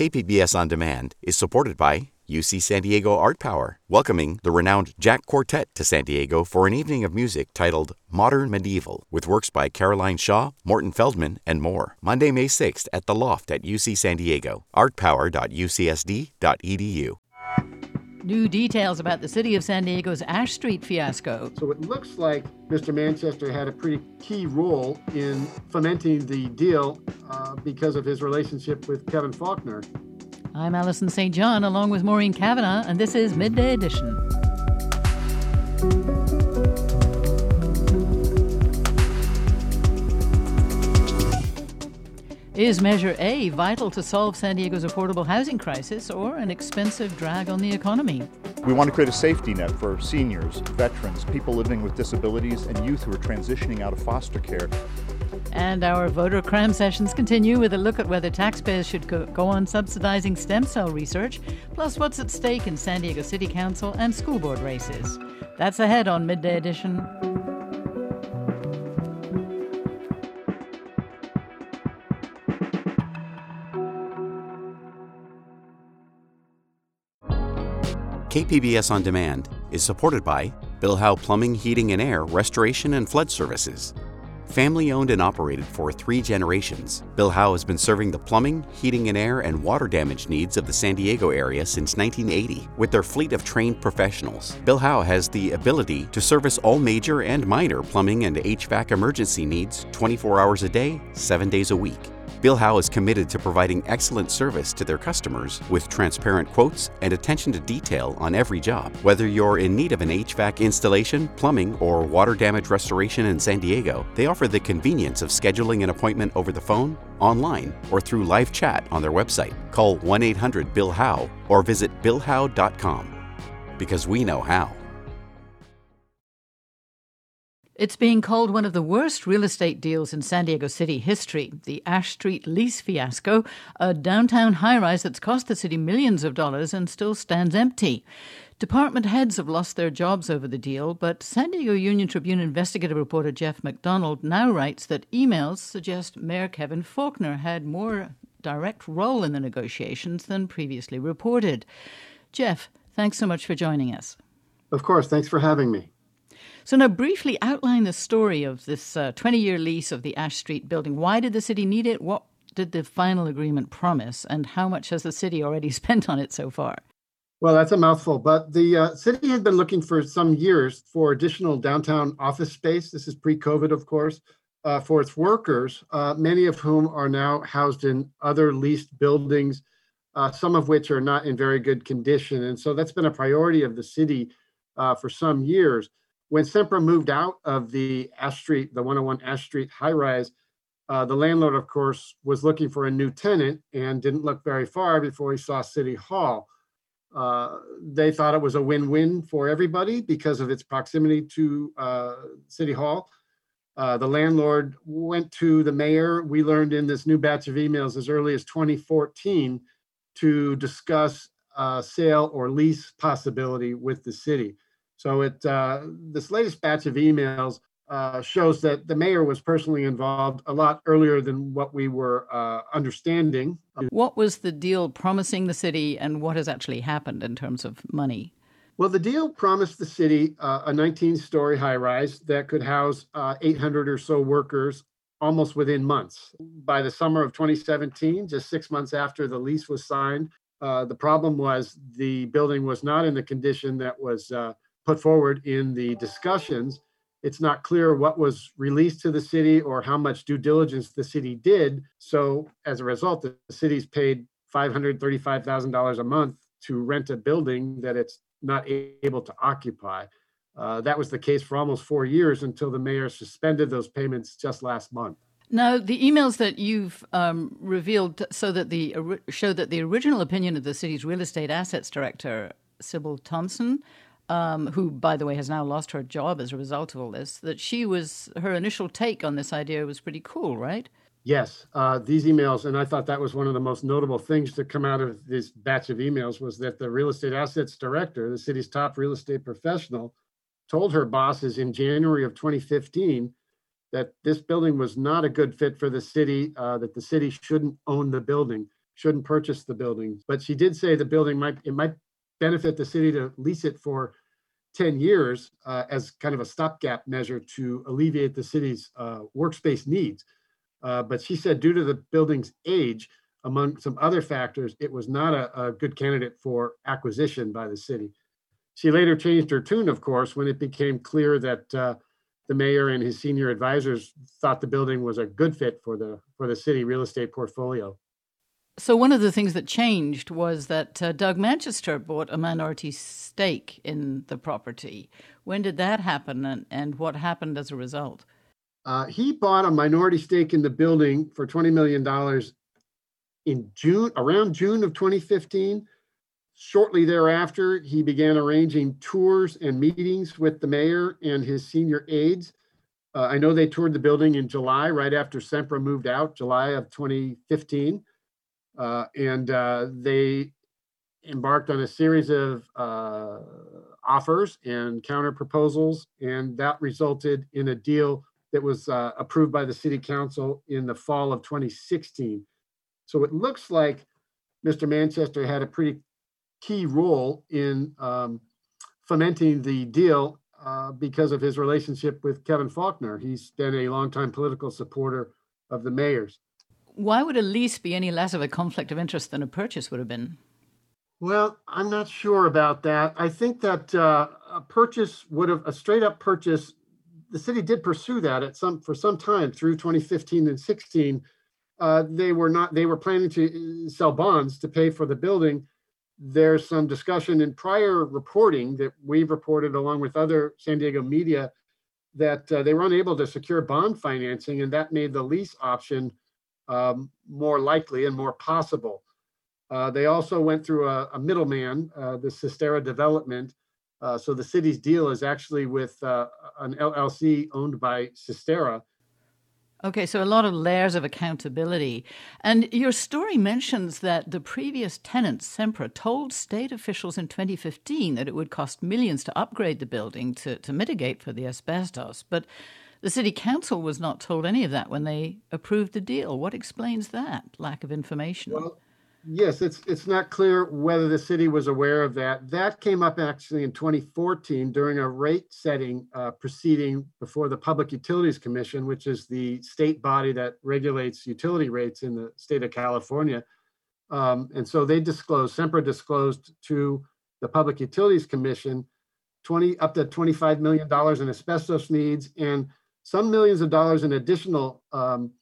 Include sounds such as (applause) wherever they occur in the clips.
KPBS On Demand is supported by UC San Diego Art Power, welcoming the renowned Jack Quartet to San Diego for an evening of music titled Modern Medieval, with works by Caroline Shaw, Morton Feldman, and more. Monday, May 6th at the Loft at UC San Diego. artpower.ucsd.edu. New details about the city of San Diego's Ash Street fiasco. So it looks like Mr. Manchester had a pretty key role in fomenting the deal uh, because of his relationship with Kevin Faulconer. I'm Allison St. John, along with Maureen Cavanaugh, and this is Midday Edition. Is Measure A vital to solve San Diego's affordable housing crisis or an expensive drag on the economy? We want to create a safety net for seniors, veterans, people living with disabilities, and youth who are transitioning out of foster care. And our voter cram sessions continue with a look at whether taxpayers should go, on subsidizing stem cell research, plus what's at stake in San Diego City Council and school board races. That's ahead on Midday Edition. KPBS On Demand is supported by Bill Howe Plumbing, Heating and Air, Restoration and Flood Services. Family owned and operated for three generations, Bill Howe has been serving the plumbing, heating and air, and water damage needs of the San Diego area since 1980. With their fleet of trained professionals, Bill Howe has the ability to service all major and minor plumbing and HVAC emergency needs 24 hours a day, 7 days a week. Bill Howe is committed to providing excellent service to their customers with transparent quotes and attention to detail on every job. Whether you're in need of an HVAC installation, plumbing, or water damage restoration in San Diego, they offer the convenience of scheduling an appointment over the phone, online, or through live chat on their website. Call 1 800 Bill Howe or visit BillHowe.com because we know how. It's being called one of the worst real estate deals in San Diego City history. The Ash Street lease fiasco, a downtown high rise that's cost the city millions of dollars and still stands empty. Department heads have lost their jobs over the deal, but San Diego Union Tribune investigative reporter Jeff McDonald now writes that emails suggest Mayor Kevin Faulconer had more direct role in the negotiations than previously reported. Jeff, thanks so much for joining us. Of course, thanks for having me. So, now briefly outline the story of this 20 uh, year lease of the Ash Street building. Why did the city need it? What did the final agreement promise? And how much has the city already (laughs) spent on it so far? Well, that's a mouthful, but the uh, city had been looking for some years for additional downtown office space. This is pre COVID, of course, uh, for its workers, uh, many of whom are now housed in other leased buildings, uh, some of which are not in very good condition. And so that's been a priority of the city uh, for some years when Sempra moved out of the Ash Street, the 101 Ash Street high rise, uh, the landlord, of course, was looking for a new tenant and didn't look very far before he saw City Hall. Uh, they thought it was a win win for everybody because of its proximity to uh, City Hall. Uh, the landlord went to the mayor. We learned in this new batch of emails as early as 2014 to discuss a sale or lease possibility with the city. So it uh, this latest batch of emails uh, shows that the mayor was personally involved a lot earlier than what we were uh, understanding. What was the deal promising the city, and what has actually happened in terms of money? Well, the deal promised the city uh, a 19 story high rise that could house uh, 800 or so workers almost within months. By the summer of 2017, just six months after the lease was signed, uh, the problem was the building was not in the condition that was put forward in the discussions. It's not clear what was released to the city or how much due diligence the city did. So as a result, the city's paid $535,000 a month to rent a building that it's not able to occupy. Uh, that was the case for almost four years until the mayor suspended those payments just last month. Now, the emails that you've um, revealed so that the show that the original opinion of the city's real estate assets director, Cybele Thompson, um, who, by the way, has now lost her job as a result of all this, that she was, her initial take on this idea was pretty cool, right? Yes, uh, these emails, and I thought that was one of the most notable things to come out of this batch of emails was that the real estate assets director, the city's top real estate professional, told her bosses in January of 2015 that this building was not a good fit for the city, uh, that the city shouldn't own the building. shouldn't purchase the building. But she did say the building might it might benefit the city to lease it for 10 years uh, as kind of a stopgap measure to alleviate the city's uh, workspace needs. Uh, but she said, due to the building's age, among some other factors, it was not a, a, good candidate for acquisition by the city. She later changed her tune, of course, when it became clear that uh, the mayor and his senior advisors thought the building was a good fit for the for the city real estate portfolio. So one of the things that changed was that uh, Doug Manchester bought a minority stake in the property. When did that happen, and, and what happened as a result? Uh, he bought a minority stake in the building for twenty million dollars in June, around June of 2015. Shortly thereafter, he began arranging tours and meetings with the mayor and his senior aides. Uh, I know they toured the building in July, right after Sempra moved out, July of 2015. Uh, and uh, they embarked on a series of uh, offers and counter proposals, and that resulted in a deal that was uh, approved by the city council in the fall of 2016. So it looks like Mr. Manchester had a pretty key role in um, fomenting the deal uh, because of his relationship with Kevin Faulconer. He's been a longtime political supporter of the mayor's. Why would a lease be any less of a conflict of interest than a purchase would have been? Well, I'm not sure about that. I think that uh, a purchase would have a straight up purchase. The city did pursue that at some for some time through 2015 and 16 uh, they were not they were planning to uh, sell bonds to pay for the building there's some discussion in prior reporting that we've reported along with other san diego media that uh, they were unable to secure bond financing and that made the lease option um, more likely and more possible uh, they also went through a, a middleman uh, the Cisterra development uh, so the city's deal is actually with an llc owned by Cisterra Okay, so a lot of layers of accountability. And your story mentions that the previous tenant, Sempra, told state officials in 2015 that it would cost millions to upgrade the building to, to mitigate for the asbestos. But the city council was not told any of that when they approved the deal. What explains that lack of information? Well, Yes, it's it's not clear whether the city was aware of that. That came up actually in 2014 during a rate setting uh, proceeding before the Public Utilities Commission, which is the state body that regulates utility rates in the state of California. Um, and so they disclosed, Sempra disclosed to the Public Utilities Commission 20 up to 25 million dollars in asbestos needs and some millions of dollars in additional um,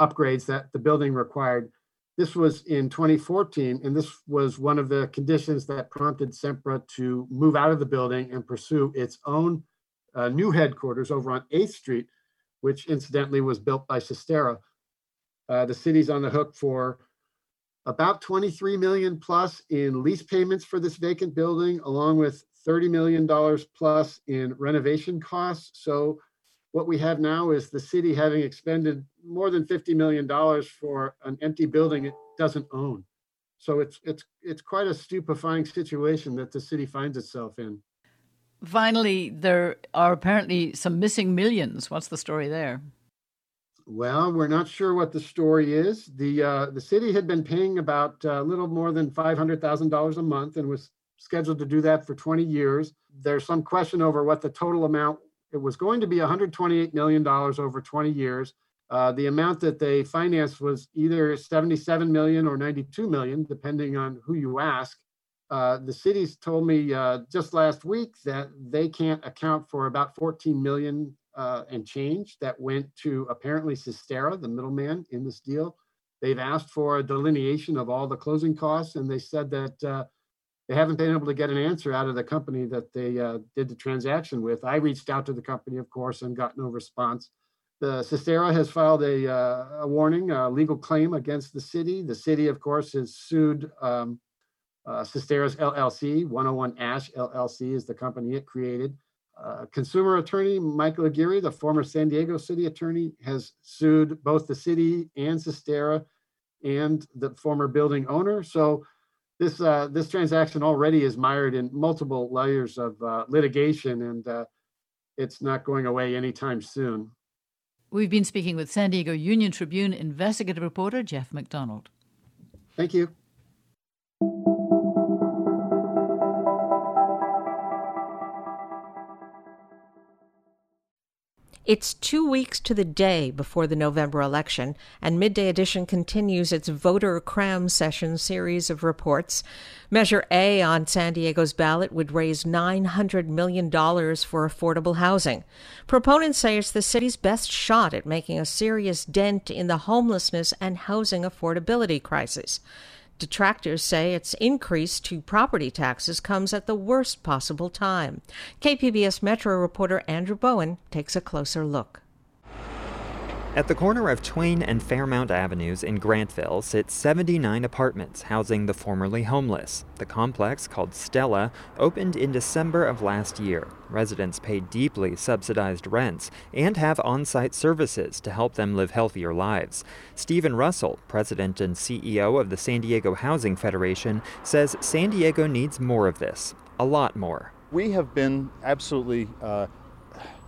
upgrades that the building required. This was in 2014, and this was one of the conditions that prompted Sempra to move out of the building and pursue its own uh, new headquarters over on 8th Street, which incidentally was built by Cisterra. Uh, the city's on the hook for about 23 million plus in lease payments for this vacant building, along with 30 million dollars plus in renovation costs. So what we have now is the city having expended more than $50 million for an empty building it doesn't own. So it's it's it's quite a stupefying situation that the city finds itself in. Finally, there are apparently some missing millions. What's the story there? Well, we're not sure what the story is. The uh, the city had been paying about a little more than five hundred thousand dollars a month and was scheduled to do that for twenty years. There's some question over what the total amount it was going to be $128 million over 20 years. Uh, the amount that they financed was either 77 million or 92 million, depending on who you ask. Uh, the cities told me uh, just last week that they can't account for about 14 million uh, and change that went to apparently Cisterra, the middleman in this deal. They've asked for a delineation of all the closing costs, and they said that uh, they haven't been able to get an answer out of the company that they uh, did the transaction with. I reached out to the company, of course, and got no response. The Cisterra has filed a, uh, a warning, a legal claim against the city. The city, of course, has sued um, uh, LLC. 101 Ash LLC is the company it created. Uh, consumer attorney Michael Aguirre, the former San Diego city attorney, has sued both the city and Cisterra and the former building owner. So this uh, this transaction already is mired in multiple layers of uh, litigation, and uh, it's not going away anytime soon. We've been speaking with San Diego Union Tribune investigative reporter Jeff McDonald. Thank you. It's two weeks to the day before the November election, and Midday Edition continues its voter cram session series of reports. Measure A on San Diego's ballot would raise $900 million for affordable housing. Proponents say it's the city's best shot at making a serious dent in the homelessness and housing affordability crisis. Detractors say its increase to property taxes comes at the worst possible time. KPBS Metro reporter Andrew Bowen takes a closer look. At the corner of Twain and Fairmount Avenues in Grantville sit 79 apartments housing the formerly homeless. The complex, called Stella, opened in December of last year. Residents pay deeply subsidized rents and have on site services to help them live healthier lives. Stephen Russell, president and CEO of the San Diego Housing Federation, says San Diego needs more of this, a lot more. We have been absolutely uh,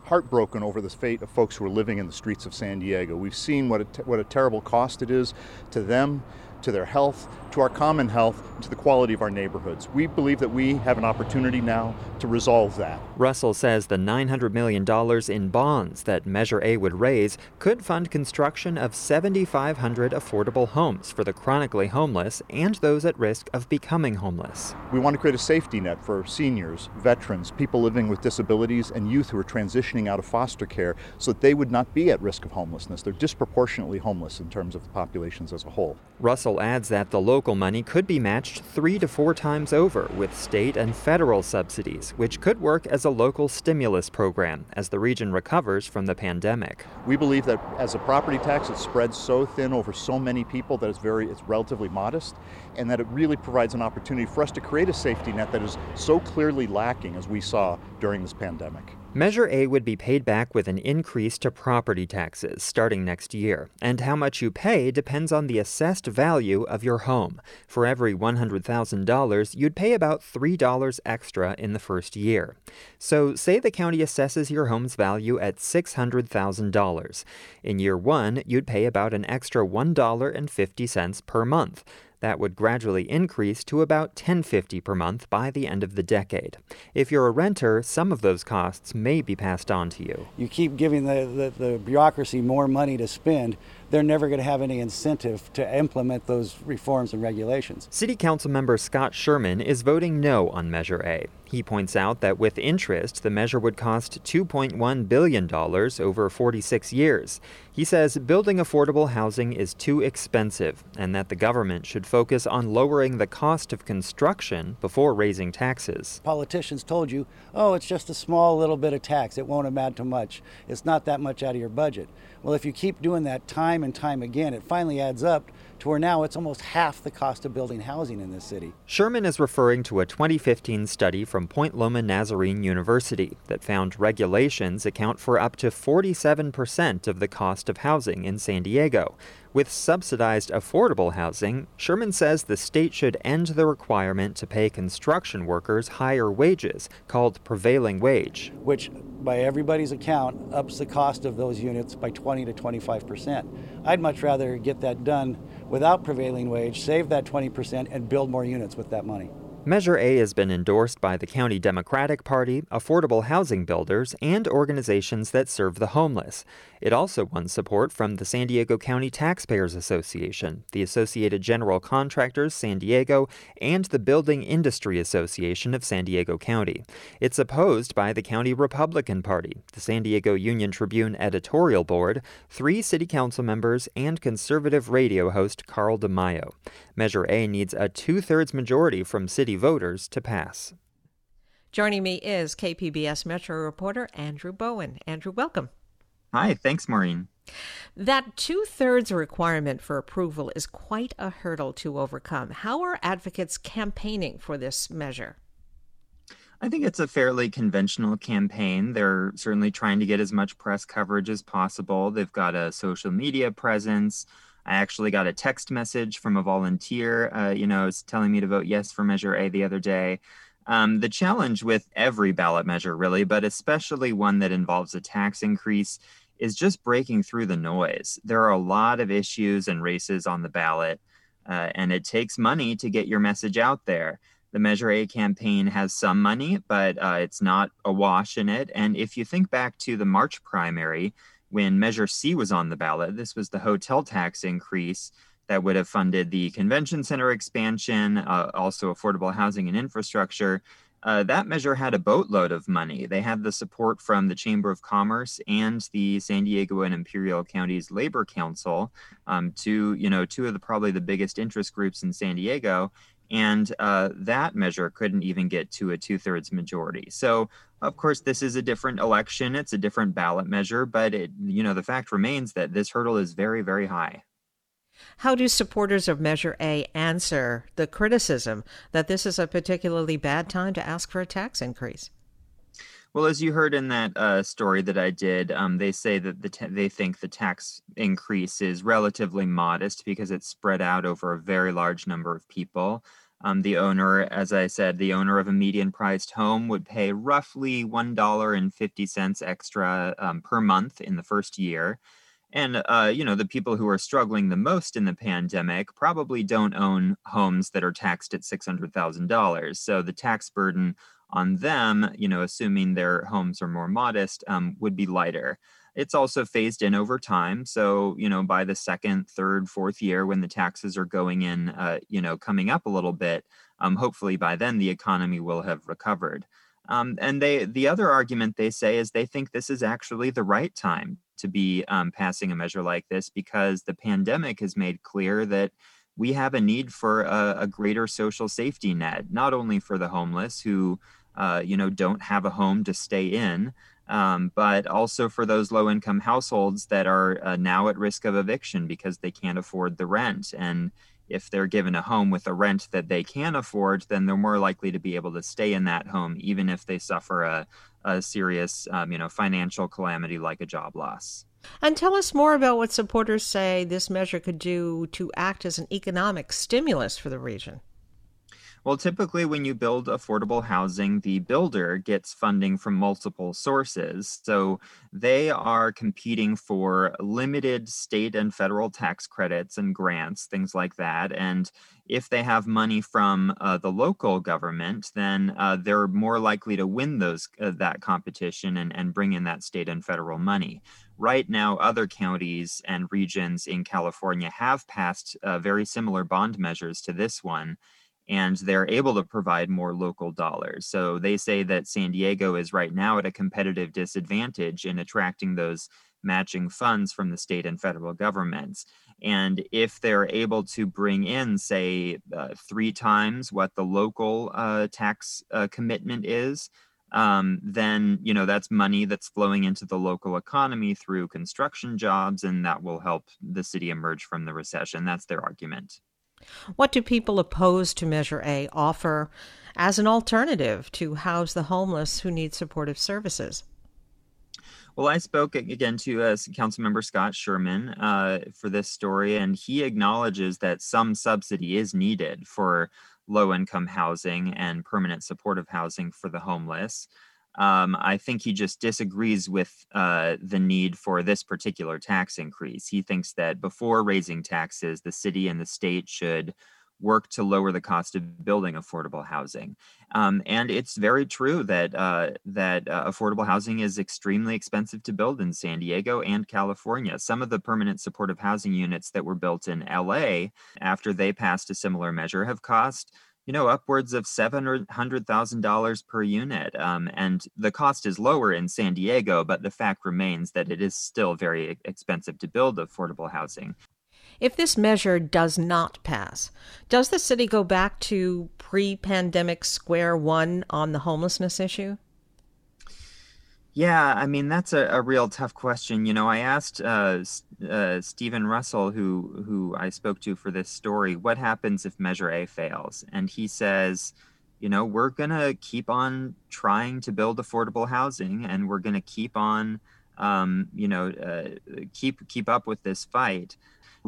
heartbroken over the fate of folks who are living in the streets of San Diego. We've seen what a, what a terrible cost it is to them, to their health, to our common health, to the quality of our neighborhoods. We believe that we have an opportunity now to resolve that. Russell says the $900 million in bonds that Measure A would raise could fund construction of 7,500 affordable homes for the chronically homeless and those at risk of becoming homeless. We want to create a safety net for seniors, veterans, people living with disabilities, and youth who are transitioning out of foster care so that they would not be at risk of homelessness. They're disproportionately homeless in terms of the populations as a whole. Russell adds that the local money could be matched three to four times over with state and federal subsidies, which could work as a local stimulus program as the region recovers from the pandemic. We believe that as a property tax, it spreads so thin over so many people that it's very it's relatively modest and that it really provides an opportunity for us to create a safety net that is so clearly lacking as we saw during this pandemic. Measure A would be paid back with an increase to property taxes starting next year, and how much you pay depends on the assessed value of your home. For every $100,000, you'd pay about $3 extra in the first year. So, say the county assesses your home's value at $600,000. In year one, you'd pay about an extra $1.50 per month. That would gradually increase to about 1050 per month by the end of the decade. If you're a renter, some of those costs may be passed on to you. You keep giving the, the, the bureaucracy more money to spend, they're never going to have any incentive to implement those reforms and regulations. City Council member Scott Sherman is voting no on Measure A. He points out that with interest, the measure would cost $2.1 billion over 46 years. He says building affordable housing is too expensive and that the government should focus on lowering the cost of construction before raising taxes. Politicians told you, oh, it's just a small little bit of tax, it won't amount to much, it's not that much out of your budget. Well, if you keep doing that time and time again, it finally adds up to where now it's almost half the cost of building housing in this city. Sherman is referring to a 2015 study from Point Loma Nazarene University that found regulations account for up to 47% of the cost of housing in San Diego. With subsidized affordable housing, Sherman says the state should end the requirement to pay construction workers higher wages, called prevailing wage. Which, by everybody's account, ups the cost of those units by 20 to 25 percent. I'd much rather get that done without prevailing wage, save that 20 percent, and build more units with that money. Measure A has been endorsed by the County Democratic Party, affordable housing builders, and organizations that serve the homeless. It also won support from the San Diego County Taxpayers Association, the Associated General Contractors San Diego, and the Building Industry Association of San Diego County. It's opposed by the County Republican Party, the San Diego Union Tribune editorial board, three city council members, and conservative radio host Carl DeMaio. Measure A needs a two thirds majority from city voters to pass. Joining me is KPBS Metro reporter Andrew Bowen. Andrew, welcome. Hi, thanks, Maureen. That two thirds requirement for approval is quite a hurdle to overcome. How are advocates campaigning for this measure? I think it's a fairly conventional campaign. They're certainly trying to get as much press coverage as possible. They've got a social media presence. I actually got a text message from a volunteer, uh, you know, telling me to vote yes for Measure A the other day. Um, the challenge with every ballot measure, really, but especially one that involves a tax increase, is just breaking through the noise. There are a lot of issues and races on the ballot. Uh, and it takes money to get your message out there. The Measure A campaign has some money, but uh, it's not awash in it. And if you think back to the March primary, when Measure C was on the ballot, this was the hotel tax increase that would have funded the convention center expansion, uh, also affordable housing and infrastructure. Uh, that measure had a boatload of money. They had the support from the Chamber of Commerce and the San Diego and Imperial Counties Labor Council, um, two you know two of the probably the biggest interest groups in San Diego, and uh, that measure couldn't even get to a two-thirds majority. So of course this is a different election; it's a different ballot measure, but it you know the fact remains that this hurdle is very very high. How do supporters of Measure A answer the criticism that this is a particularly bad time to ask for a tax increase? Well, as you heard in that uh, story that I did, um, they say that the ta- they think the tax increase is relatively modest because it's spread out over a very large number of people. Um, the owner, as I said, the owner of a median priced home would pay roughly $1.50 extra um, per month in the first year. And, uh, you know, the people who are struggling the most in the pandemic probably don't own homes that are taxed at $600,000. So the tax burden on them, you know, assuming their homes are more modest, um, would be lighter. It's also phased in over time. So, you know, by the second, third, fourth year, when the taxes are going in, uh, you know, coming up a little bit, um, hopefully by then the economy will have recovered. Um, and they, the other argument they say is they think this is actually the right time to be um, passing a measure like this because the pandemic has made clear that we have a need for a, a greater social safety net, not only for the homeless who, uh, you know, don't have a home to stay in, um, but also for those low income households that are uh, now at risk of eviction because they can't afford the rent. And if they're given a home with a rent that they can afford, then they're more likely to be able to stay in that home, even if they suffer a, a serious, um, you know, financial calamity like a job loss. And tell us more about what supporters say this measure could do to act as an economic stimulus for the region. Well, typically, when you build affordable housing, the builder gets funding from multiple sources. So they are competing for limited state and federal tax credits and grants, things like that. And if they have money from uh, the local government, then uh, they're more likely to win those uh, that competition and, and bring in that state and federal money. Right now, other counties and regions in California have passed uh, very similar bond measures to this one and they're able to provide more local dollars. So they say that San Diego is right now at a competitive disadvantage in attracting those matching funds from the state and federal governments. And if they're able to bring in, say, uh, three times what the local uh, tax uh, commitment is, um, then you know that's money that's flowing into the local economy through construction jobs, and that will help the city emerge from the recession. That's their argument. What do people opposed to Measure A offer as an alternative to house the homeless who need supportive services? Well, I spoke again to uh, Councilmember Scott Sherman uh, for this story, and he acknowledges that some subsidy is needed for low income housing and permanent supportive housing for the homeless. Um, I think he just disagrees with uh, the need for this particular tax increase. He thinks that before raising taxes, the city and the state should work to lower the cost of building affordable housing. Um, and it's very true that uh, that uh, affordable housing is extremely expensive to build in San Diego and California. Some of the permanent supportive housing units that were built in LA after they passed a similar measure have cost you know, upwards of $700,000 per unit. Um, and the cost is lower in San Diego, but the fact remains that it is still very expensive to build affordable housing. If this measure does not pass, does the city go back to pre pandemic square one on the homelessness issue? Yeah, I mean that's a, a real tough question. You know, I asked uh, uh, Stephen Russell, who who I spoke to for this story, what happens if Measure A fails, and he says, you know, we're gonna keep on trying to build affordable housing, and we're gonna keep on, um, you know, uh, keep keep up with this fight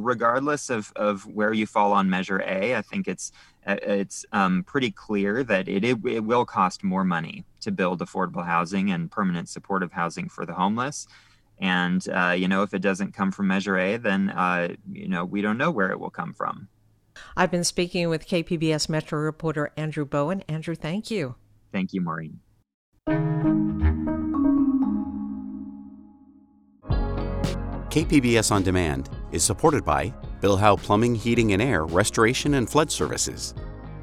regardless of, of where you fall on measure A, I think it's uh, it's um, pretty clear that it, it, it will cost more money to build affordable housing and permanent supportive housing for the homeless. And uh, you know, if it doesn't come from measure A, then uh, you know we don't know where it will come from. I've been speaking with KPBS Metro reporter Andrew Bowen. Andrew, thank you. Thank you, Maureen. KPBS On Demand is supported by Bill Howe Plumbing, Heating and Air, Restoration and Flood Services.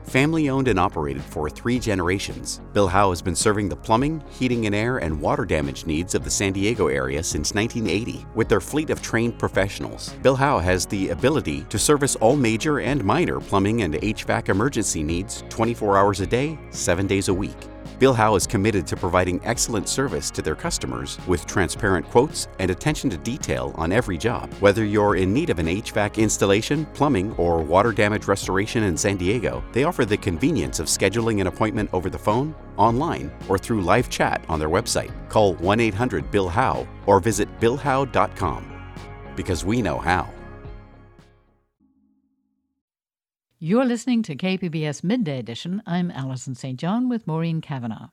Family owned and operated for three generations, Bill Howe has been serving the plumbing, heating and air, and water damage needs of the San Diego area since 1980. With their fleet of trained professionals, Bill Howe has the ability to service all major and minor plumbing and HVAC emergency needs 24 hours a day, 7 days a week. Bill Howe is committed to providing excellent service to their customers with transparent quotes and attention to detail on every job. Whether you're in need of an HVAC installation, plumbing, or water damage restoration in San Diego, they offer the convenience of scheduling an appointment over the phone, online, or through live chat on their website. Call 1 800 Bill Howe or visit BillHowe.com because we know how. You're listening to KPBS Midday Edition. I'm Allison St. John with Maureen Cavanaugh.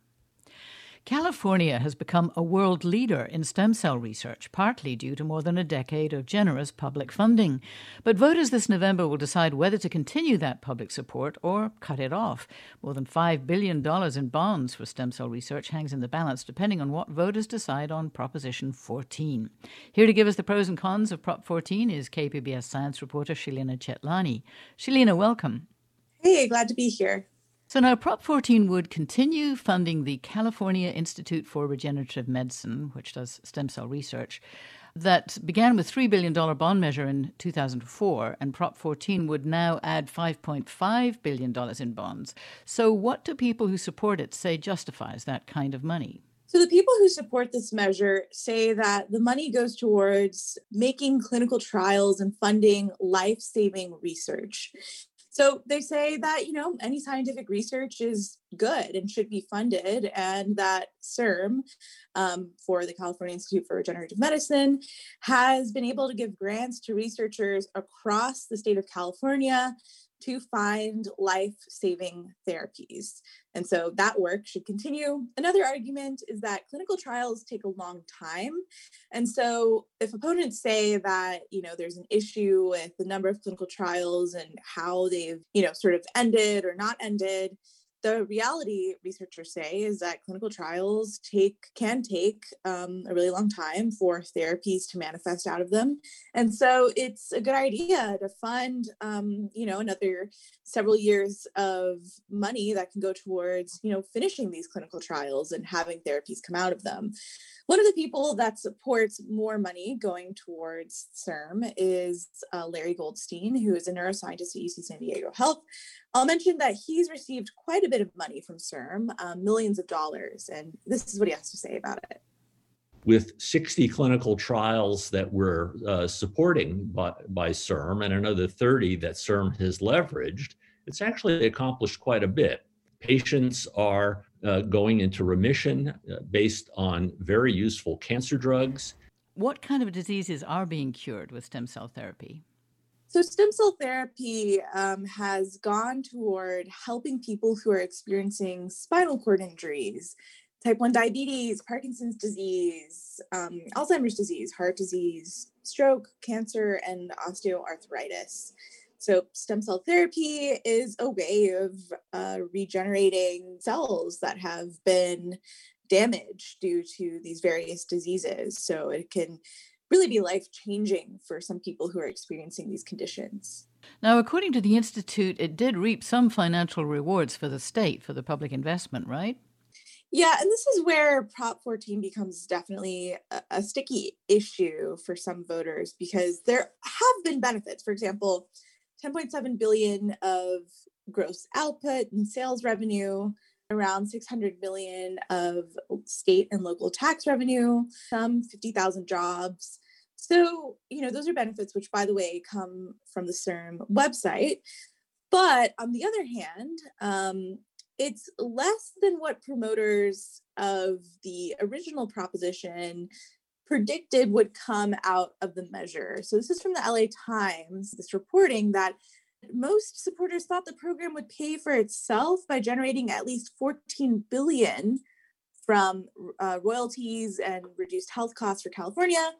California has become a world leader in stem cell research, partly due to more than a decade of generous public funding. But voters this November will decide whether to continue that public support or cut it off. More than $5 billion in bonds for stem cell research hangs in the balance, depending on what voters decide on Proposition 14. Here to give us the pros and cons of Prop 14 is KPBS science reporter Shalina Chatlani. Shilina, welcome. Hey, glad to be here. So now Prop 14 would continue funding the California Institute for Regenerative Medicine, which does stem cell research, that began with $3 billion bond measure in 2004, and Prop 14 would now add $5.5 billion in bonds. So what do people who support it say justifies that kind of money? So, the people who support this measure say that the money goes towards making clinical trials and funding life saving research. So they say that, you know, any scientific research is good and should be funded, and that CIRM, um, for the California Institute for Regenerative Medicine, has been able to give grants to researchers across the state of California to find life saving therapies. And so that work should continue. Another argument is that clinical trials take a long time. And so if opponents say that, you know, there's an issue with the number of clinical trials and how they've, you know, sort of ended or not ended, the reality researchers say is that clinical trials take can take um, a really long time for therapies to manifest out of them. And so it's a good idea to fund um, you know another several years of money that can go towards you know finishing these clinical trials and having therapies come out of them one of the people that supports more money going towards CIRM is uh, Larry Goldstein, who is a neuroscientist at UC San Diego Health. I'll mention that he's received quite a bit of money from CIRM, um, millions of dollars, and this is what he has to say about it. With 60 clinical trials that we're uh, supporting by, by CIRM and another 30 that CIRM has leveraged, it's actually accomplished quite a bit. Patients are uh, going into remission uh, based on very useful cancer drugs. What kind of diseases are being cured with stem cell therapy? So, stem cell therapy um, has gone toward helping people who are experiencing spinal cord injuries, type 1 diabetes, Parkinson's disease, um, Alzheimer's disease, heart disease, stroke, cancer, and osteoarthritis. So, stem cell therapy is a way of uh, regenerating cells that have been damaged due to these various diseases. So, it can really be life changing for some people who are experiencing these conditions. Now, according to the Institute, it did reap some financial rewards for the state for the public investment, right? Yeah, and this is where Prop 14 becomes definitely a, a, sticky issue for some voters because there have been benefits. For example, 10.7 billion of gross output and sales revenue, around 600 million of state and local tax revenue, some 50,000 jobs. So, you know, those are benefits which by the way come from the CIRM website. But on the other hand, um, it's less than what promoters of the original proposition predicted would come out of the measure. So this is from the LA Times, this reporting that most supporters thought the program would pay for itself by generating at least 14 billion from uh, royalties and reduced health costs for California.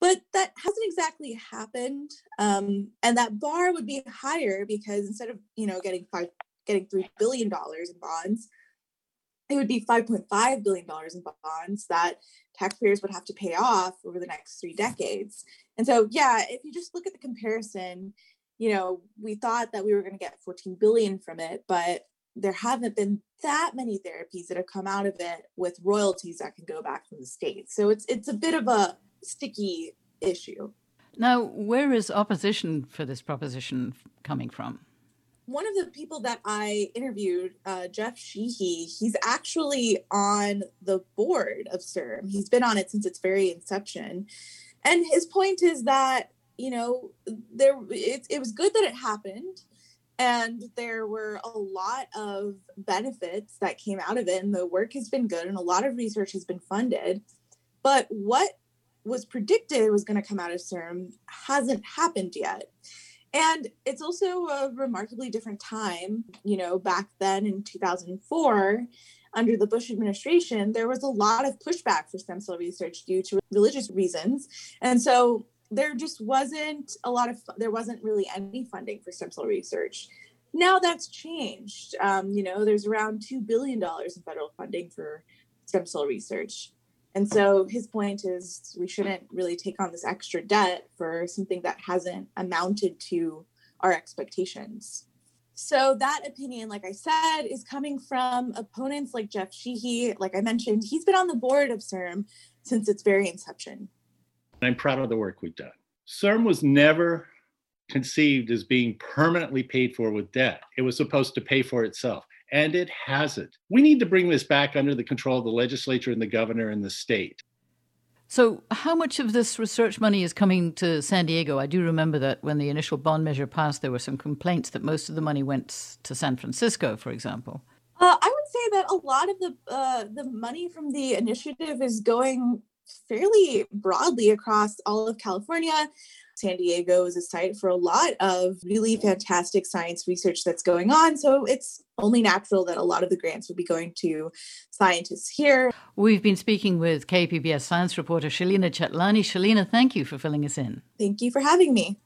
But that hasn't exactly happened. Um, and that bar would be higher because instead of, you know, getting five, getting $3 billion in bonds, it would be $5.5 billion in bonds that taxpayers would have to pay off over the next three decades. And so, yeah, if you just look at the comparison, you know, we thought that we were going to get 14 billion from it, but there haven't been that many therapies that have come out of it with royalties that can go back from the state. So it's it's a bit of a sticky issue. Now, where is opposition for this proposition coming from? One of the people that I interviewed, uh, Jeff Sheehy, he's actually on the board of CIRM. He's been on it since its very inception. And his point is that, you know, there it, it was good that it happened. And there were a lot of benefits that came out of it. And the work has been good and a lot of research has been funded. But what was predicted was going to come out of CIRM hasn't happened yet. And it's also a remarkably different time. You know, back then in 2004, under the Bush administration, there was a lot of pushback for stem cell research due to religious reasons. And so there just wasn't a lot of, there wasn't really any funding for stem cell research. Now that's changed. Um, you know, there's around $2 billion in federal funding for stem cell research. And so his point is we shouldn't really take on this extra debt for something that hasn't amounted to our expectations. So that opinion, like I said, is coming from opponents like Jeff Sheehy. Like I mentioned, he's been on the board of CIRM since its very inception. I'm proud of the work we've done. CIRM was never conceived as being permanently paid for with debt. It was supposed to pay for itself and it hasn't. We need to bring this back under the control of the legislature and the governor and the state. So, how much of this research money is coming to San Diego? I do remember that when the initial bond measure passed, there were some complaints that most of the money went to San Francisco, for example. Uh, I would say that a lot of the uh, the money from the initiative is going fairly broadly across all of California. San Diego is a site for a lot of really fantastic science research that's going on. So it's only natural that a lot of the grants would be going to scientists here. We've been speaking with KPBS science reporter Shalina Chatlani. Shalina, thank you for filling us in. Thank you for having me.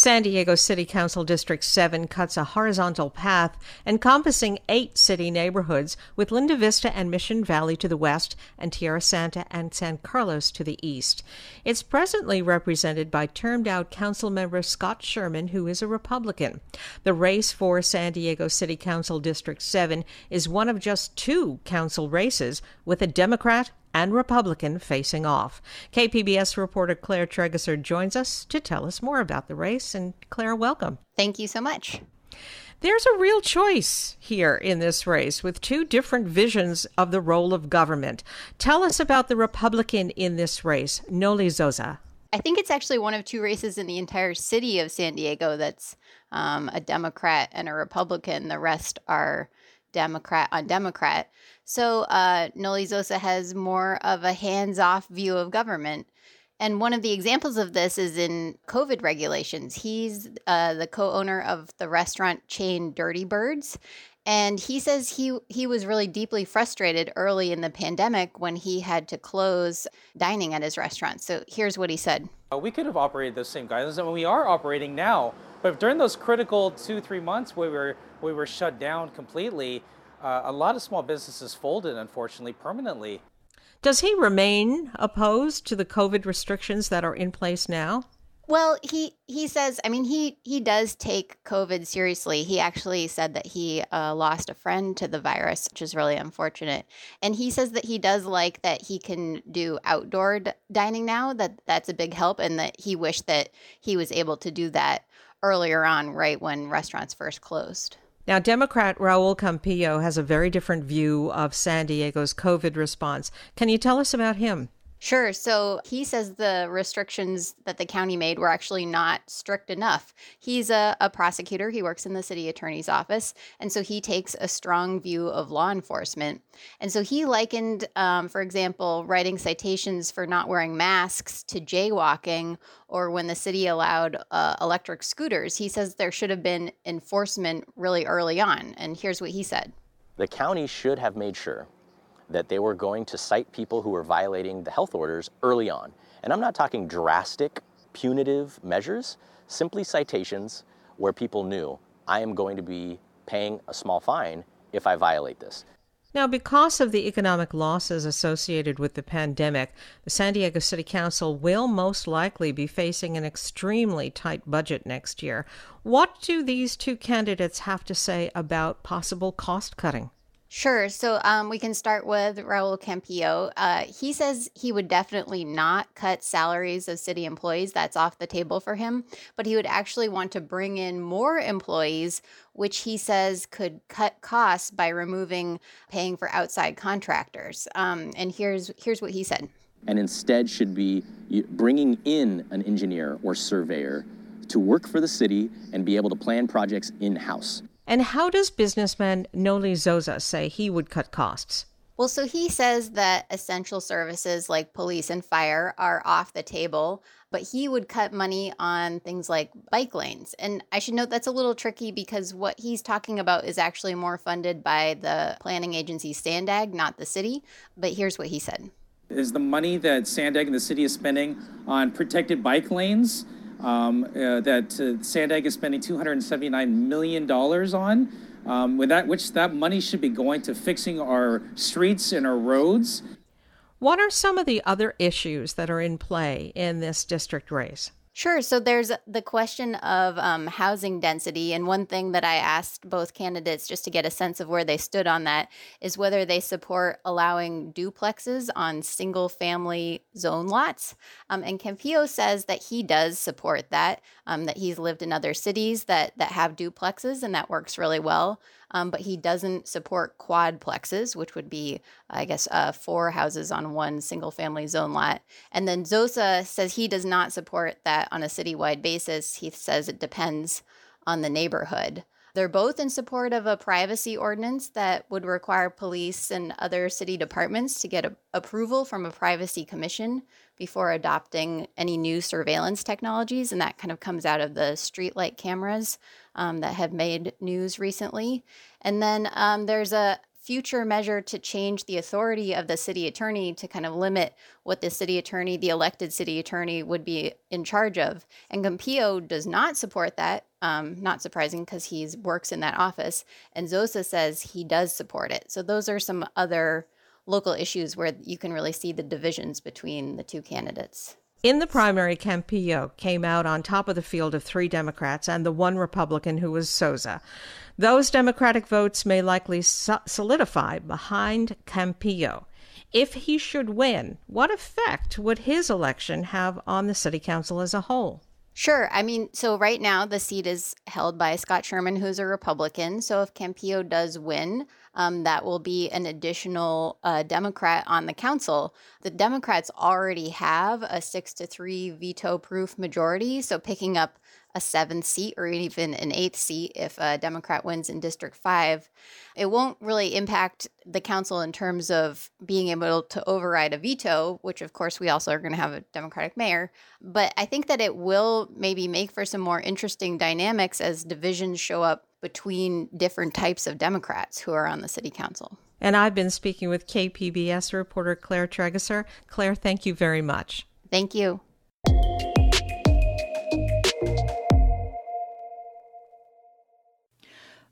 San Diego City Council District 7 cuts a horizontal path encompassing eight city neighborhoods, with Linda Vista and Mission Valley to the west and Tierrasanta and San Carlos to the east. It's presently represented by termed out council member Scott Sherman, who is a Republican. The race for San Diego City Council District 7 is one of just two council races, with a Democrat and Republican facing off. KPBS reporter Claire Trageser joins us to tell us more about the race. And Claire, welcome. Thank you so much. There's a real choice here in this race with two different visions of the role of government. Tell us about the Republican in this race, Noli Zosa. I think it's actually one of two races in the entire city of San Diego that's um, a Democrat and a Republican. The rest are Democrat on Democrat. So uh, Noli Zosa has more of a hands off view of government. And one of the examples of this is in COVID regulations. He's uh, the co owner of the restaurant chain Dirty Birds. And he says he, he was really deeply frustrated early in the pandemic when he had to close dining at his restaurant. So here's what he said uh, We could have operated those same guidelines, and we are operating now. But during those critical two, three months where we were, we were shut down completely, uh, a lot of small businesses folded, unfortunately, permanently. Does he remain opposed to the COVID restrictions that are in place now? Well, he he says, I mean, he he does take COVID seriously. He actually said that he uh, lost a friend to the virus, which is really unfortunate. And he says that he does like that he can do outdoor d- dining now. That that's a big help, and that he wished that he was able to do that earlier on, right when restaurants first closed. Now, Democrat Raul Campillo has a very different view of San Diego's COVID response. Can you tell us about him? Sure. So he says the restrictions that the county made were actually not strict enough. He's a, a, prosecutor, he works in the city attorney's office. And so he takes a strong view of law enforcement. And so he likened, um, for example, writing citations for not wearing masks to jaywalking or when the city allowed uh, electric scooters. He says there should have been enforcement really early on. And here's what he said The county should have made sure that they were going to cite people who were violating the health orders early on. And I'm not talking drastic, punitive measures, simply citations where people knew I am going to be paying a small fine if I violate this. Now, because of the economic losses associated with the pandemic, the San Diego City Council will most likely be facing an extremely tight budget next year. What do these two candidates have to say about possible cost cutting? Sure. So um, we can start with Raul Campillo. Uh, he says he would definitely not cut salaries of city employees. That's off the table for him. But he would actually want to bring in more employees, which he says could cut costs by removing paying for outside contractors. Um, and here's here's what he said. And instead should be bringing in an engineer or surveyor to work for the city and be able to plan projects in house. And how does businessman Noli Zosa say he would cut costs? Well, so he says that essential services like police and fire are off the table, but he would cut money on things like bike lanes. And I should note that's a little tricky because what he's talking about is actually more funded by the planning agency Sandag, not the city. But here's what he said Is the money that Sandag and the city is spending on protected bike lanes um, uh, that uh, Sandag is spending $279 million on, um, with that, which that money should be going to fixing our streets and our roads. What are some of the other issues that are in play in this district race? Sure. So there's the question of um, housing density. And one thing that I asked both candidates just to get a sense of where they stood on that is whether they support allowing duplexes on single family zone lots. Um, and Campillo says that he does support that, um, that he's lived in other cities that, that have duplexes and that works really well um, but he doesn't support quadplexes, which would be, I guess, uh, four houses on one single family zone lot. And then Zosa says he does not support that on a citywide basis. He says it depends on the neighborhood. They're both in support of a privacy ordinance that would require police and other city departments to get a, approval from a privacy commission before adopting any new surveillance technologies. And that kind of comes out of the streetlight cameras um, that have made news recently. And then um, there's a future measure to change the authority of the city attorney to kind of limit what the city attorney, the elected city attorney, would be in charge of. And Campillo does not support that. Um, not surprising because he works in that office. And Zosa says he does support it. So those are some other local issues where you can really see the divisions between the two candidates. In the primary, Campillo came out on top of the field of three Democrats and the one Republican who was Zosa. Those Democratic votes may likely solidify behind Campillo. If he should win, what effect would his election have on the city council as a whole? Sure. I mean, so right now the seat is held by Scott Sherman, who's a Republican. So if Campillo does win, um, that will be an additional uh, Democrat on the council. The Democrats already have a six to three veto proof majority. So picking up a seventh seat or even an eighth seat if a Democrat wins in District 5. It won't really impact the council in terms of being able to override a veto, which of course we also are going to have a Democratic mayor. But I think that it will maybe make for some more interesting dynamics as divisions show up between different types of Democrats who are on the city council. And I've been speaking with KPBS reporter Claire Trageser. Claire, thank you very much. Thank you.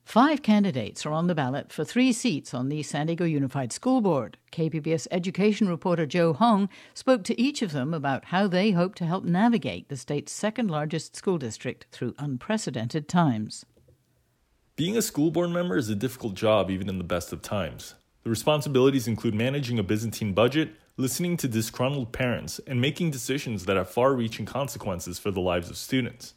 Five candidates are on the ballot for three seats on the San Diego Unified School Board. KPBS education reporter Joe Hong spoke to each of them about how they hope to help navigate the state's second largest school district through unprecedented times. Being a school board member is a difficult job even in the best of times. The responsibilities include managing a Byzantine budget, listening to disgruntled parents, and making decisions that have far reaching consequences for the lives of students.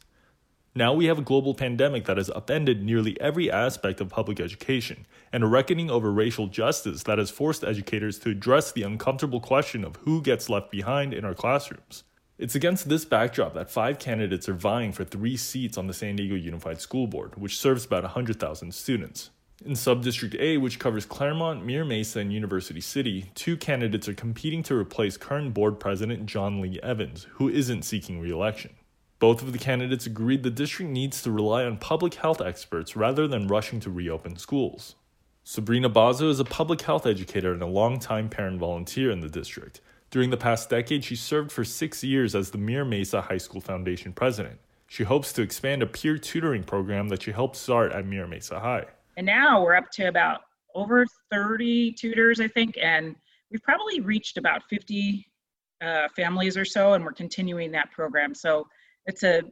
Now we have a global pandemic that has upended nearly every aspect of public education, and a reckoning over racial justice that has forced educators to address the uncomfortable question of who gets left behind in our classrooms. It's against this backdrop that five candidates are vying for three seats on the San Diego Unified School Board, which serves about 100,000 students. In Subdistrict A, which covers Clairemont, Mira Mesa, and University City, two candidates are competing to replace current board president John Lee Evans, who isn't seeking re election. Both of the candidates agreed the district needs to rely on public health experts rather than rushing to reopen schools. Sabrina Bazzo is a public health educator and a longtime parent volunteer in the district. During the past decade, she served for six years as the Mira Mesa High School Foundation president. She hopes to expand a peer tutoring program that she helped start at Mira Mesa High. And now we're up to about over 30 tutors, I think, and we've probably reached about 50 uh, families or so, and we're continuing that program. So it's a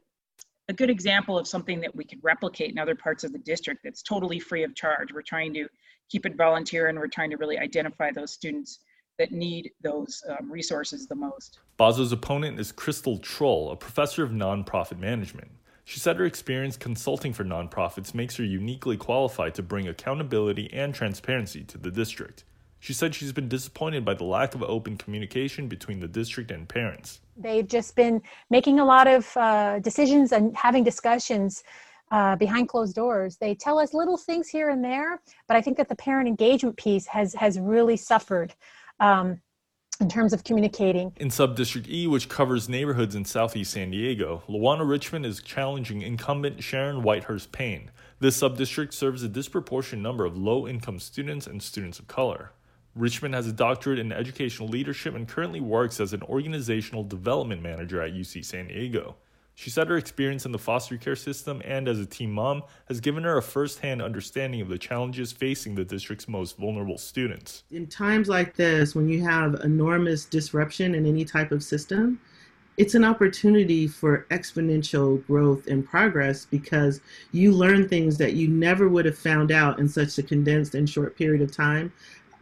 a good example of something that we could replicate in other parts of the district that's totally free of charge. We're trying to keep it volunteer and we're trying to really identify those students that need those um, resources the most. Bazzo's opponent is Crystal Trull, a professor of nonprofit management. She said her experience consulting for nonprofits makes her uniquely qualified to bring accountability and transparency to the district. She said she's been disappointed by the lack of open communication between the district and parents. They've just been making a lot of uh, decisions and having discussions uh, behind closed doors. They tell us little things here and there, but I think that the parent engagement piece has has really suffered. Um, in terms of communicating. In Subdistrict E, which covers neighborhoods in southeast San Diego, Luana Richmond is challenging incumbent Sharon Whitehurst Payne. This subdistrict serves a disproportionate number of low income students and students of color. Richmond has a doctorate in educational leadership and currently works as an organizational development manager at UC San Diego. She said her experience in the foster care system and as a teen mom has given her a first hand understanding of the challenges facing the district's most vulnerable students. In times like this, when you have enormous disruption in any type of system, it's an opportunity for exponential growth and progress because you learn things that you never would have found out in such a condensed and short period of time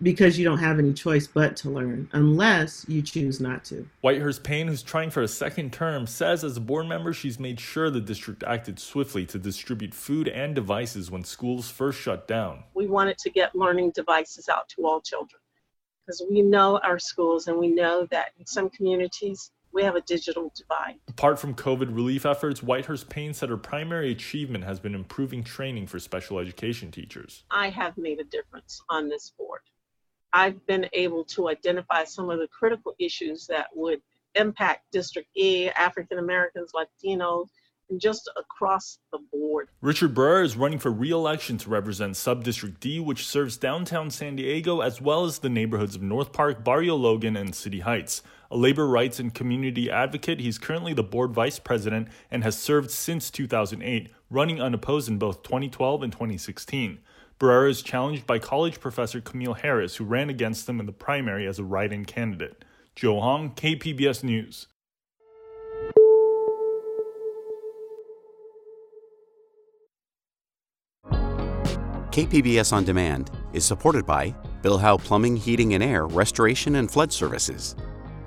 because you don't have any choice but to learn unless you choose not to. Whitehurst Payne, who's trying for a second term, says as a board member she's made sure the district acted swiftly to distribute food and devices when schools first shut down. We wanted to get learning devices out to all children because we know our schools and we know that in some communities we have a digital divide. Apart from COVID relief efforts, Whitehurst Payne said her primary achievement has been improving training for special education teachers. I have made a difference on this board. I've been able to identify some of the critical issues that would impact District E, African Americans, Latinos, and just across the board. Richard Barrera is running for re-election to represent Subdistrict D, which serves downtown San Diego as well as the neighborhoods of North Park, Barrio Logan, and City Heights. A labor rights and community advocate, he's currently the board vice president and has served since 2008, running unopposed in both 2012 and 2016. Barrera is challenged by college professor Camille Harris, who ran against him in the primary as a write in candidate. Joe Hong, KPBS News. KPBS On Demand is supported by Bill Howe Plumbing, Heating and Air, Restoration and Flood Services.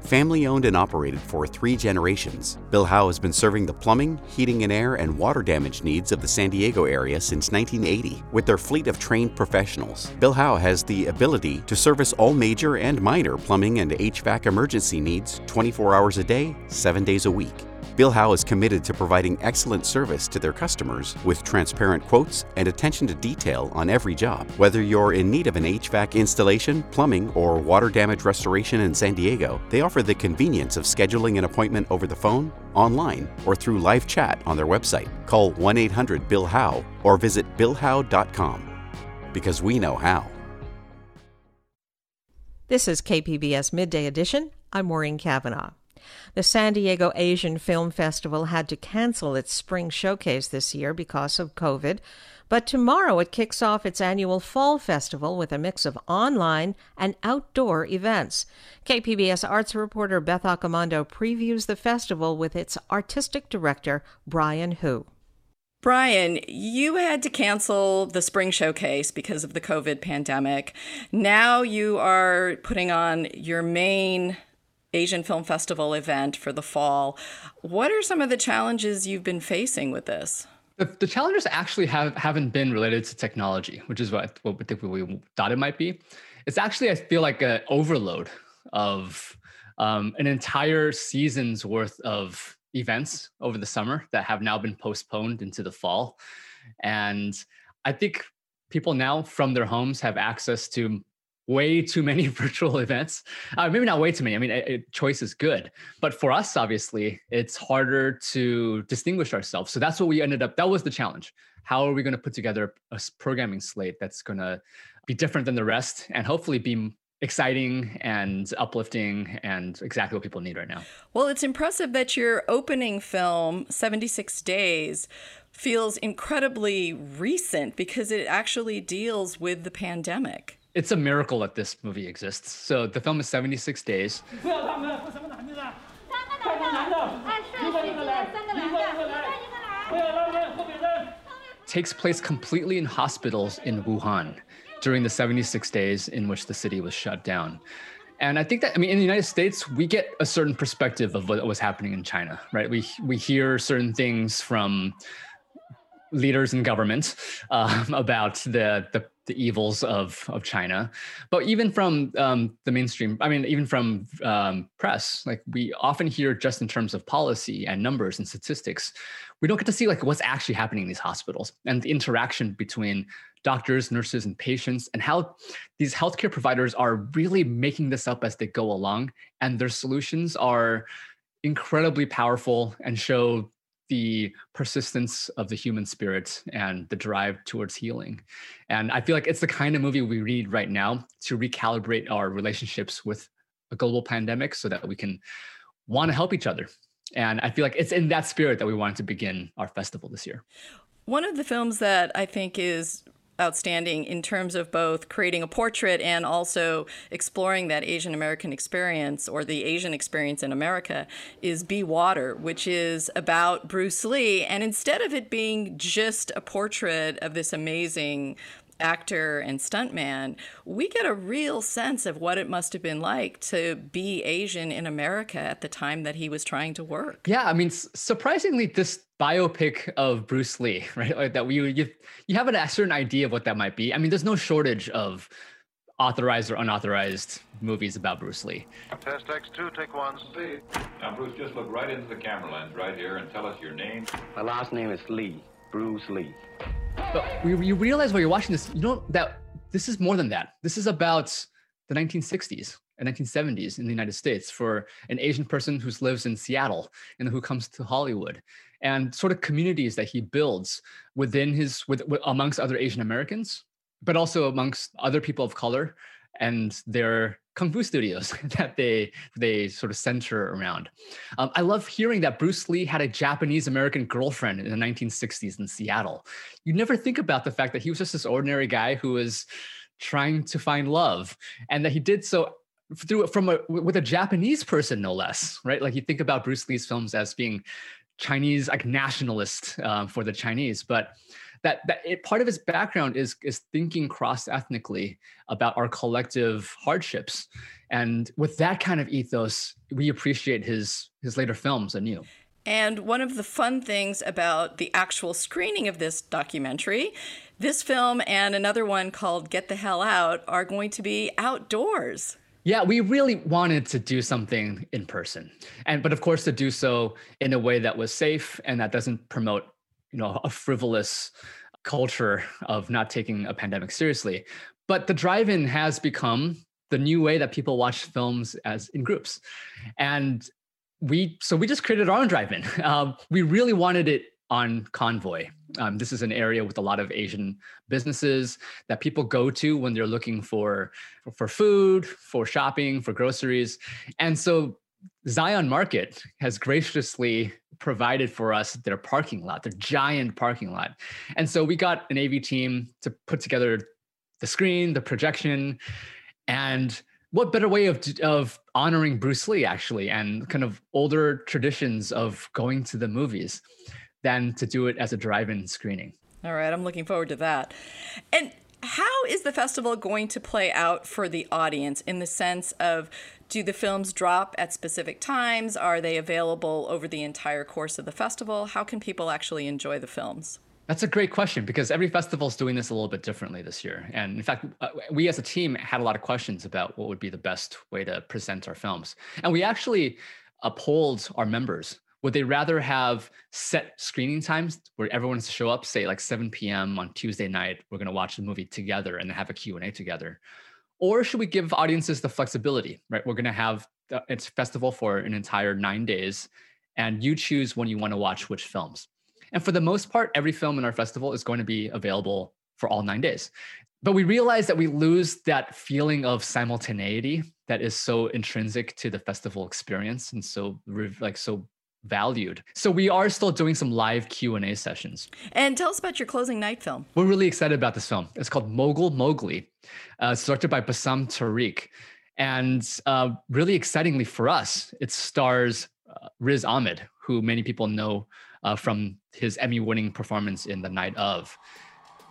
Family owned and operated for three generations, Bill Howe has been serving the plumbing, heating and air, and water damage needs of the San Diego area since 1980. With their fleet of trained professionals, Bill Howe has the ability to service all major and minor plumbing and HVAC emergency needs 24 hours a day, 7 days a week. Bill Howe is committed to providing excellent service to their customers with transparent quotes and attention to detail on every job. Whether you're in need of an HVAC installation, plumbing, or water damage restoration in San Diego, they offer the convenience of scheduling an appointment over the phone, online, or through live chat on their website. Call 1 800 Bill Howe or visit BillHowe.com because we know how. This is KPBS Midday Edition. I'm Maureen Cavanaugh. The San Diego Asian Film Festival had to cancel its spring showcase this year because of COVID, but tomorrow it kicks off its annual Fall Festival with a mix of online and outdoor events. KPBS arts reporter Beth Accomando previews the festival with its artistic director, Brian Hu. Brian, you had to cancel the spring showcase because of the COVID pandemic. Now you are putting on your main Asian Film Festival event for the fall. What are some of the challenges you've been facing with this? The, the challenges actually have, haven't been related to technology, which is what, what we we thought it might be. It's actually, I feel like an overload of um, an entire season's worth of events over the summer that have now been postponed into the fall. And I think people now from their homes have access to way too many (laughs) virtual events. Uh, maybe not way too many. I mean, it, it, choice is good, but for us, obviously, it's harder to distinguish ourselves. So that's what we ended up. That was the challenge. How are we going to put together a programming slate that's going to be different than the rest and hopefully be exciting and uplifting and exactly what people need right now. Well, it's impressive that your opening film, 76 Days, feels incredibly recent because it actually deals with the pandemic. It's a miracle that this movie exists. So the film is 76 Days. Takes place completely in hospitals in Wuhan during the 76 days in which the city was shut down. And I think that I mean in the United States we get a certain perspective of what was happening in China, right? We we hear certain things from leaders in government um, (laughs) about the, the, the evils of of China, but even from um, the mainstream, I mean, even from um, press, like we often hear just in terms of policy and numbers and statistics, we don't get to see like what's actually happening in these hospitals and the interaction between doctors, nurses, and patients, and how these healthcare providers are really making this up as they go along, and their solutions are incredibly powerful and show the persistence of the human spirit and the drive towards healing. And I feel like it's the kind of movie we read right now to recalibrate our relationships with a global pandemic so that we can want to help each other. And I feel like it's in that spirit that we wanted to begin our festival this year. One of the films that I think is outstanding in terms of both creating a portrait and also exploring that Asian American experience or the Asian experience in America is Be Water, which is about Bruce Lee. And instead of it being just a portrait of this amazing actor and stuntman, we get a real sense of what it must have been like to be Asian in America at the time that he was trying to work. Yeah, I mean, surprisingly, this biopic of Bruce Lee, (laughs) right? Like that we you you have a certain idea of what that might be. I mean, there's no shortage of authorized or unauthorized movies about Bruce Lee. Test X2, take one. See. Now, Bruce, just look right into the camera lens right here and tell us your name. My last name is Lee, Bruce Lee. But you realize while you're watching this, you know that this is more than that. This is about the 1960s and 1970s in the United States for an Asian person who lives in Seattle and who comes to Hollywood and sort of communities that he builds within his with, with amongst other Asian Americans, but also amongst other people of color and their kung fu studios (laughs) that they they sort of center around. Um, I love hearing that Bruce Lee had a Japanese American girlfriend in the 1960s in Seattle. You never think about the fact that he was just this ordinary guy who was trying to find love, and that he did so through from a with a Japanese person, no less. Right? Like you think about Bruce Lee's films as being Chinese like nationalist uh, for the Chinese, but that that it, part of his background is is thinking cross ethnically about our collective hardships, and with that kind of ethos, we appreciate his his later films anew. And one of the fun things about the actual screening of this documentary, this film and another one called Get the Hell Out are going to be outdoors. Yeah, we really wanted to do something in person. And but of course to do so in a way that was safe and that doesn't promote, you know, a frivolous culture of not taking a pandemic seriously. But the drive-in has become the new way that people watch films as in groups. And we so we just created our own drive-in. Um, (laughs) we really wanted it on Convoy. Um, this is an area with a lot of Asian businesses that people go to when they're looking for for food, for shopping, for groceries, and so Zion Market has graciously provided for us their parking lot, their giant parking lot, and so we got an AV team to put together the screen, the projection, and what better way of of honoring Bruce Lee actually and kind of older traditions of going to the movies than to do it as a drive-in screening. All right, I'm looking forward to that. And how is the festival going to play out for the audience in the sense of do the films drop at specific times? Are they available over the entire course of the festival? How can people actually enjoy the films? That's a great question because every festival is doing this a little bit differently this year. And in fact, uh, we as a team had a lot of questions about what would be the best way to present our films. And we actually polled our members would they rather have set screening times where everyone's to show up, say like 7 p.m. on Tuesday night, we're going to watch the movie together and have a Q&A together? Or should we give audiences the flexibility, right? We're going to have the, it's festival for an entire nine days and you choose when you want to watch which films. And for the most part, every film in our festival is going to be available for all nine days. But we realize that we lose that feeling of simultaneity that is so intrinsic to the festival experience and so like so valued. So we are still doing some live Q&A sessions. And tell us about your closing night film. We're really excited about this film. It's called Mogul Mowgli. Uh, it's directed by Bassam Tariq. And uh, really excitingly for us, it stars uh, Riz Ahmed, who many people know uh, from his Emmy-winning performance in The Night Of.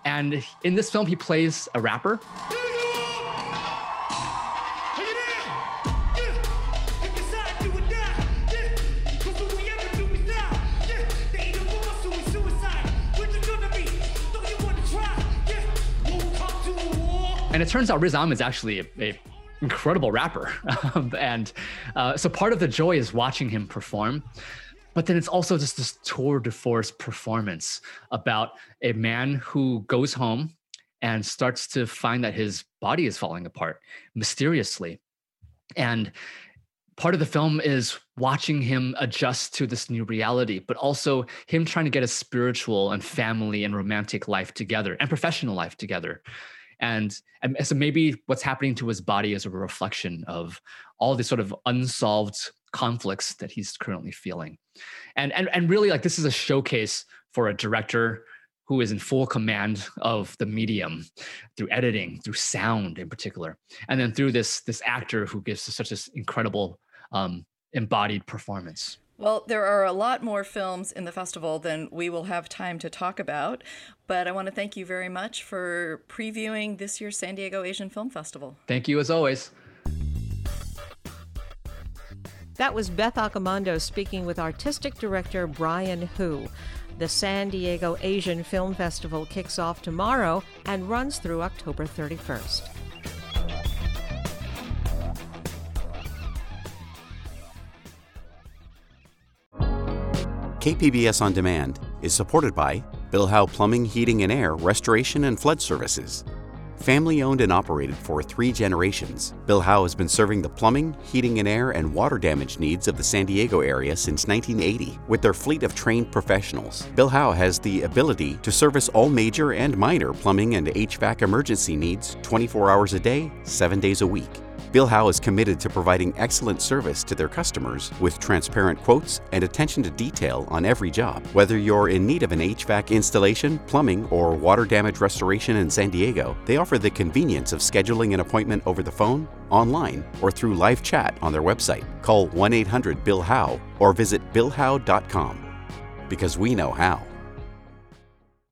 And in this film, he plays a rapper. And it turns out Riz is actually a, a incredible rapper. (laughs) and uh, so part of the joy is watching him perform. But then it's also just this tour de force performance about a man who goes home and starts to find that his body is falling apart mysteriously. And part of the film is watching him adjust to this new reality, but also him trying to get a spiritual and family and romantic life together and professional life together. And, and so maybe what's happening to his body is a reflection of all these sort of unsolved conflicts that he's currently feeling. And, and, and really, like, this is a showcase for a director who is in full command of the medium through editing, through sound in particular, and then through this, this actor who gives such an incredible um, embodied performance. Well, there are a lot more films in the festival than we will have time to talk about, but I want to thank you very much for previewing this year's San Diego Asian Film Festival. Thank you as always. That was Beth Accomando speaking with artistic director Brian Hu. The San Diego Asian Film Festival kicks off tomorrow and runs through October 31st. KPBS On Demand is supported by Bill Howe Plumbing, Heating and Air Restoration and Flood Services. Family owned and operated for three generations, Bill Howe has been serving the plumbing, heating and air, and water damage needs of the San Diego area since 1980. With their fleet of trained professionals, Bill Howe has the ability to service all major and minor plumbing and HVAC emergency needs 24 hours a day, 7 days a week. Bill Howe is committed to providing excellent service to their customers with transparent quotes and attention to detail on every job. Whether you're in need of an HVAC installation, plumbing, or water damage restoration in San Diego, they offer the convenience of scheduling an appointment over the phone, online, or through live chat on their website. Call 1 800 Bill Howe or visit BillHowe.com because we know how.